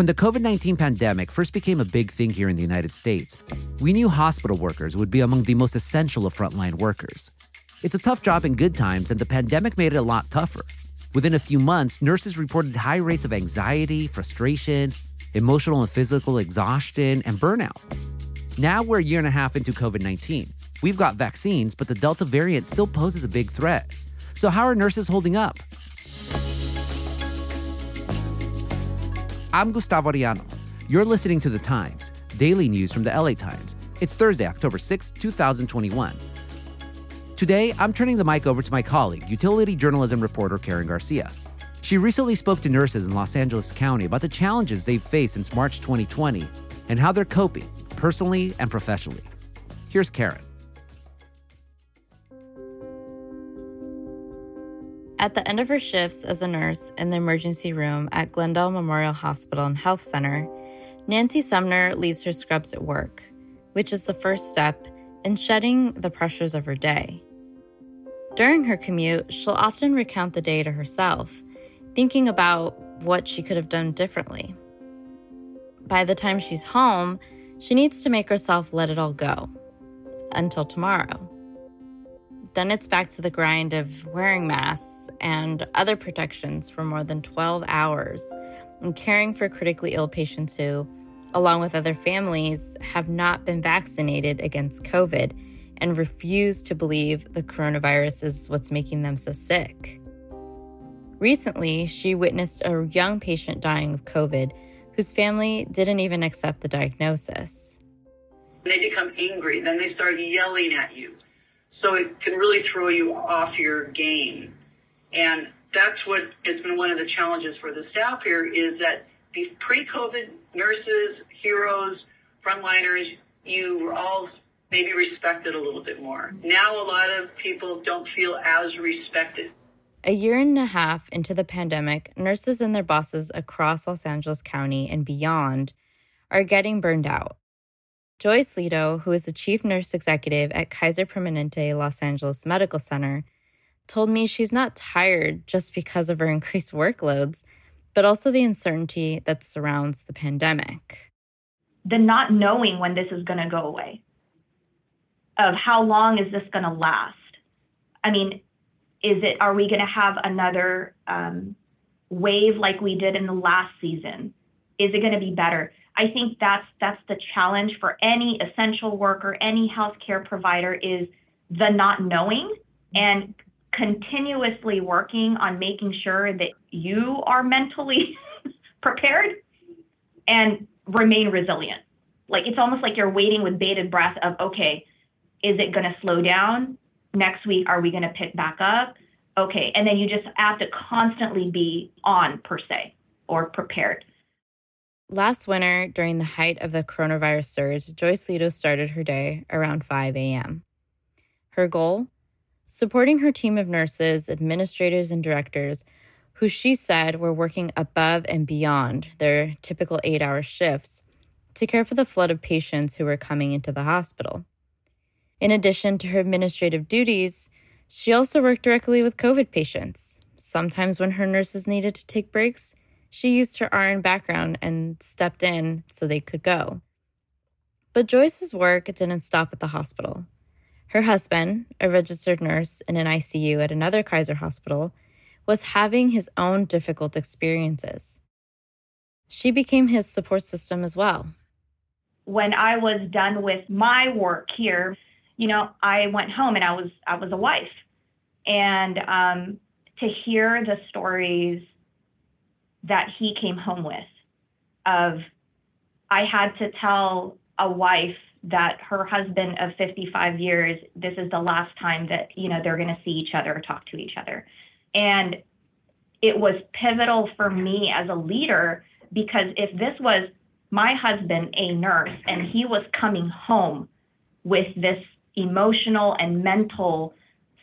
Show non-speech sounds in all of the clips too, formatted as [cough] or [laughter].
When the COVID 19 pandemic first became a big thing here in the United States, we knew hospital workers would be among the most essential of frontline workers. It's a tough job in good times, and the pandemic made it a lot tougher. Within a few months, nurses reported high rates of anxiety, frustration, emotional and physical exhaustion, and burnout. Now we're a year and a half into COVID 19. We've got vaccines, but the Delta variant still poses a big threat. So, how are nurses holding up? I'm Gustavo Arellano. You're listening to The Times, daily news from the LA Times. It's Thursday, October 6, 2021. Today, I'm turning the mic over to my colleague, utility journalism reporter Karen Garcia. She recently spoke to nurses in Los Angeles County about the challenges they've faced since March 2020 and how they're coping, personally and professionally. Here's Karen. At the end of her shifts as a nurse in the emergency room at Glendale Memorial Hospital and Health Center, Nancy Sumner leaves her scrubs at work, which is the first step in shedding the pressures of her day. During her commute, she'll often recount the day to herself, thinking about what she could have done differently. By the time she's home, she needs to make herself let it all go until tomorrow. Then it's back to the grind of wearing masks and other protections for more than 12 hours and caring for critically ill patients who, along with other families, have not been vaccinated against COVID and refuse to believe the coronavirus is what's making them so sick. Recently, she witnessed a young patient dying of COVID whose family didn't even accept the diagnosis. They become angry, then they start yelling at you. So it can really throw you off your game. And that's what has been one of the challenges for the staff here is that these pre-COVID nurses, heroes, frontliners, you were all maybe respected a little bit more. Now a lot of people don't feel as respected. A year and a half into the pandemic, nurses and their bosses across Los Angeles County and beyond are getting burned out. Joyce Lito, who is the chief nurse executive at Kaiser Permanente Los Angeles Medical Center, told me she's not tired just because of her [laughs] increased workloads, but also the uncertainty that surrounds the pandemic. The not knowing when this is going to go away of how long is this going to last? I mean, is it, are we going to have another um, wave like we did in the last season? Is it going to be better? I think that's that's the challenge for any essential worker, any healthcare provider is the not knowing and continuously working on making sure that you are mentally [laughs] prepared and remain resilient. Like it's almost like you're waiting with bated breath of okay, is it going to slow down? Next week, are we going to pick back up? Okay. And then you just have to constantly be on, per se, or prepared. Last winter, during the height of the coronavirus surge, Joyce Lito started her day around 5 a.m. Her goal? Supporting her team of nurses, administrators, and directors who she said were working above and beyond their typical eight hour shifts to care for the flood of patients who were coming into the hospital. In addition to her administrative duties, she also worked directly with COVID patients. Sometimes, when her nurses needed to take breaks, she used her RN background and stepped in so they could go. But Joyce's work didn't stop at the hospital. Her husband, a registered nurse in an ICU at another Kaiser hospital, was having his own difficult experiences. She became his support system as well. When I was done with my work here, you know, I went home and I was I was a wife, and um, to hear the stories that he came home with, of I had to tell a wife that her husband of 55 years, this is the last time that you know they're going to see each other or talk to each other, and it was pivotal for me as a leader because if this was my husband, a nurse, and he was coming home with this emotional and mental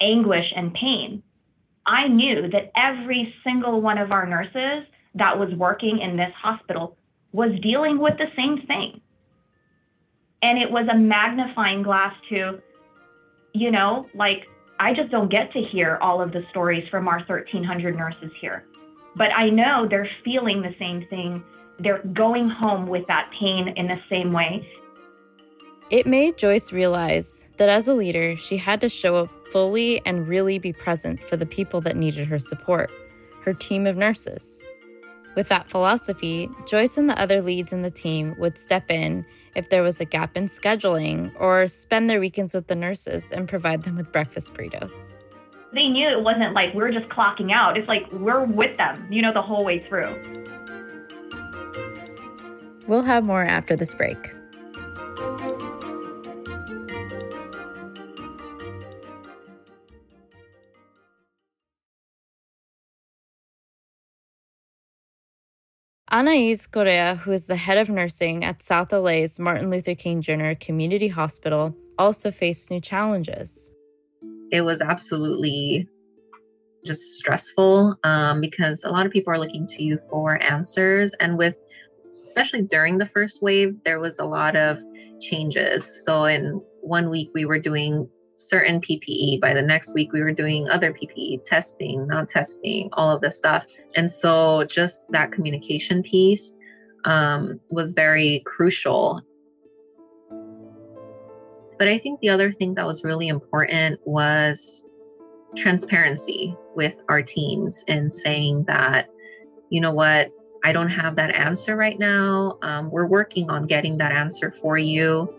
anguish and pain. I knew that every single one of our nurses that was working in this hospital was dealing with the same thing. And it was a magnifying glass to, you know, like I just don't get to hear all of the stories from our 1,300 nurses here. But I know they're feeling the same thing they're going home with that pain in the same way. It made Joyce realize that as a leader, she had to show up fully and really be present for the people that needed her support, her team of nurses. With that philosophy, Joyce and the other leads in the team would step in if there was a gap in scheduling or spend their weekends with the nurses and provide them with breakfast burritos. They knew it wasn't like we're just clocking out. It's like we're with them, you know, the whole way through. We'll have more after this break. Anais Correa, who is the head of nursing at South LA's Martin Luther King Jr. Community Hospital, also faced new challenges. It was absolutely just stressful um, because a lot of people are looking to you for answers. And with, especially during the first wave, there was a lot of changes. So in one week, we were doing certain PPE. By the next week, we were doing other PPE, testing, not testing, all of this stuff. And so just that communication piece um, was very crucial. But I think the other thing that was really important was transparency with our teams and saying that, you know what, I don't have that answer right now. Um, we're working on getting that answer for you.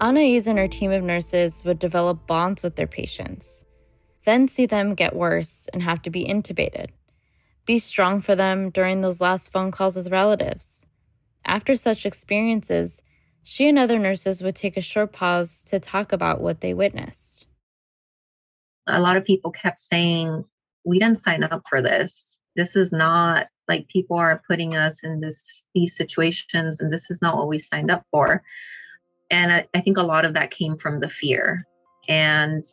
Anais and her team of nurses would develop bonds with their patients, then see them get worse and have to be intubated. Be strong for them during those last phone calls with relatives. After such experiences, she and other nurses would take a short pause to talk about what they witnessed. A lot of people kept saying, We didn't sign up for this. This is not like people are putting us in this these situations and this is not what we signed up for and I, I think a lot of that came from the fear. And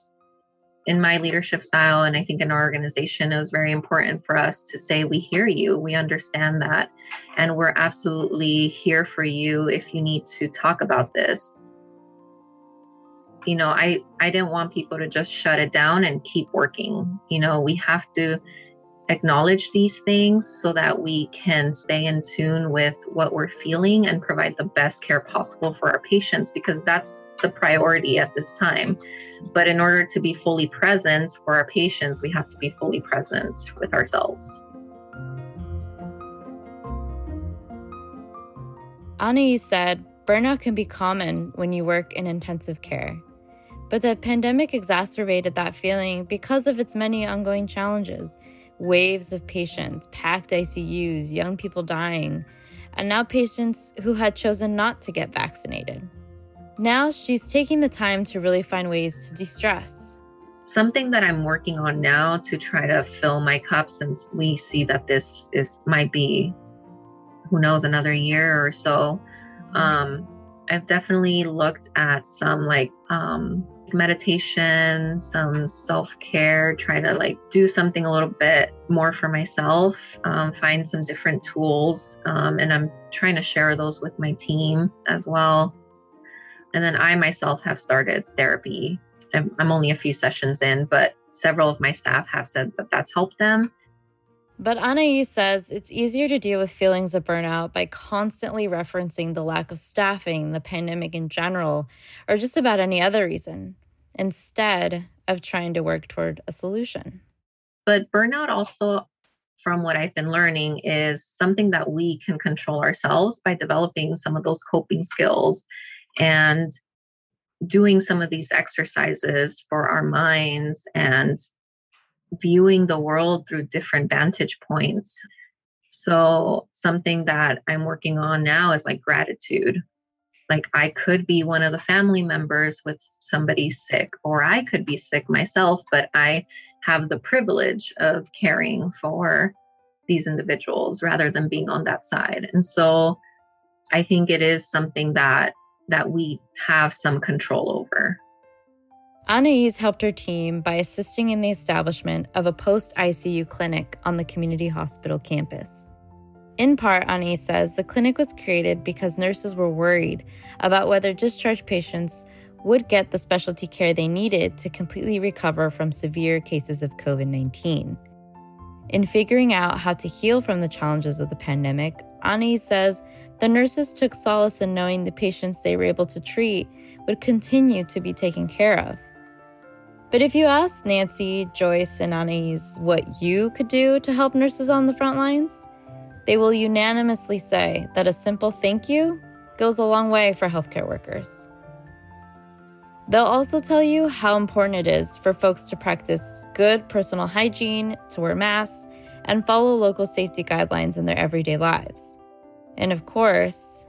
in my leadership style and i think in our organization it was very important for us to say we hear you. We understand that. And we're absolutely here for you if you need to talk about this. You know i i didn't want people to just shut it down and keep working. You know we have to acknowledge these things so that we can stay in tune with what we're feeling and provide the best care possible for our patients because that's the priority at this time. But in order to be fully present for our patients, we have to be fully present with ourselves. Anais said burnout can be common when you work in intensive care. But the pandemic exacerbated that feeling because of its many ongoing challenges waves of patients, packed ICUs, young people dying, and now patients who had chosen not to get vaccinated. Now she's taking the time to really find ways to de stress. Something that I'm working on now to try to fill my cup since we see that this is might be who knows another year or so. Um, I've definitely looked at some like um, meditation, some self care, try to like do something a little bit more for myself, um, find some different tools. Um, and I'm trying to share those with my team as well. And then I myself have started therapy. I'm, I'm only a few sessions in, but several of my staff have said that that's helped them. But Anais says it's easier to deal with feelings of burnout by constantly referencing the lack of staffing, the pandemic in general, or just about any other reason, instead of trying to work toward a solution. But burnout also, from what I've been learning, is something that we can control ourselves by developing some of those coping skills and doing some of these exercises for our minds and viewing the world through different vantage points. So, something that I'm working on now is like gratitude. Like, I could be one of the family members with somebody sick, or I could be sick myself, but I have the privilege of caring for these individuals rather than being on that side. And so, I think it is something that that we have some control over. Anais helped her team by assisting in the establishment of a post ICU clinic on the community hospital campus. In part, Anais says the clinic was created because nurses were worried about whether discharged patients would get the specialty care they needed to completely recover from severe cases of COVID 19. In figuring out how to heal from the challenges of the pandemic, Anais says the nurses took solace in knowing the patients they were able to treat would continue to be taken care of. But if you ask Nancy, Joyce, and Anais what you could do to help nurses on the front lines, they will unanimously say that a simple thank you goes a long way for healthcare workers. They'll also tell you how important it is for folks to practice good personal hygiene, to wear masks, and follow local safety guidelines in their everyday lives. And of course,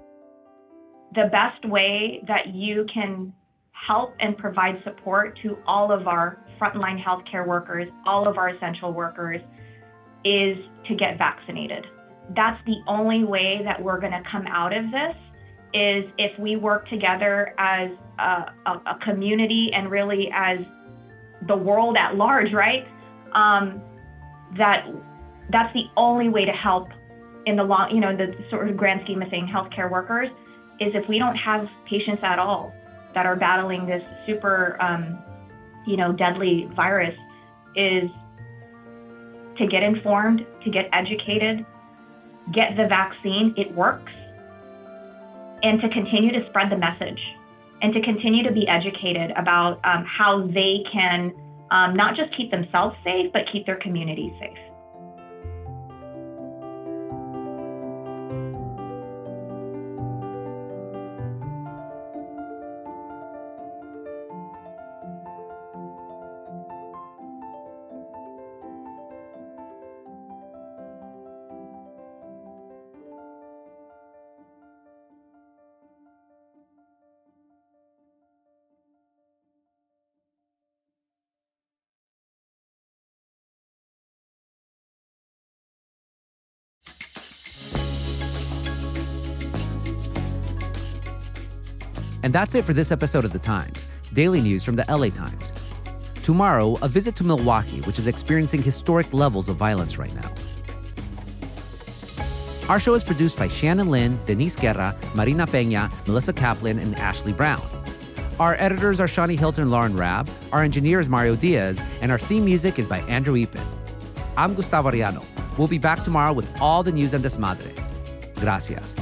the best way that you can help and provide support to all of our frontline healthcare workers, all of our essential workers, is to get vaccinated. That's the only way that we're going to come out of this is if we work together as a, a, a community and really as the world at large, right? Um, that that's the only way to help in the long, you know, the sort of grand scheme of things, healthcare workers, is if we don't have patients at all that are battling this super, um, you know, deadly virus, is to get informed, to get educated, get the vaccine. It works and to continue to spread the message and to continue to be educated about um, how they can um, not just keep themselves safe, but keep their communities safe. And that's it for this episode of The Times, daily news from the LA Times. Tomorrow, a visit to Milwaukee, which is experiencing historic levels of violence right now. Our show is produced by Shannon Lin, Denise Guerra, Marina Peña, Melissa Kaplan, and Ashley Brown. Our editors are Shani Hilton and Lauren Raab. Our engineer is Mario Diaz, and our theme music is by Andrew Eapen. I'm Gustavo Arellano. We'll be back tomorrow with all the news and desmadre. Gracias.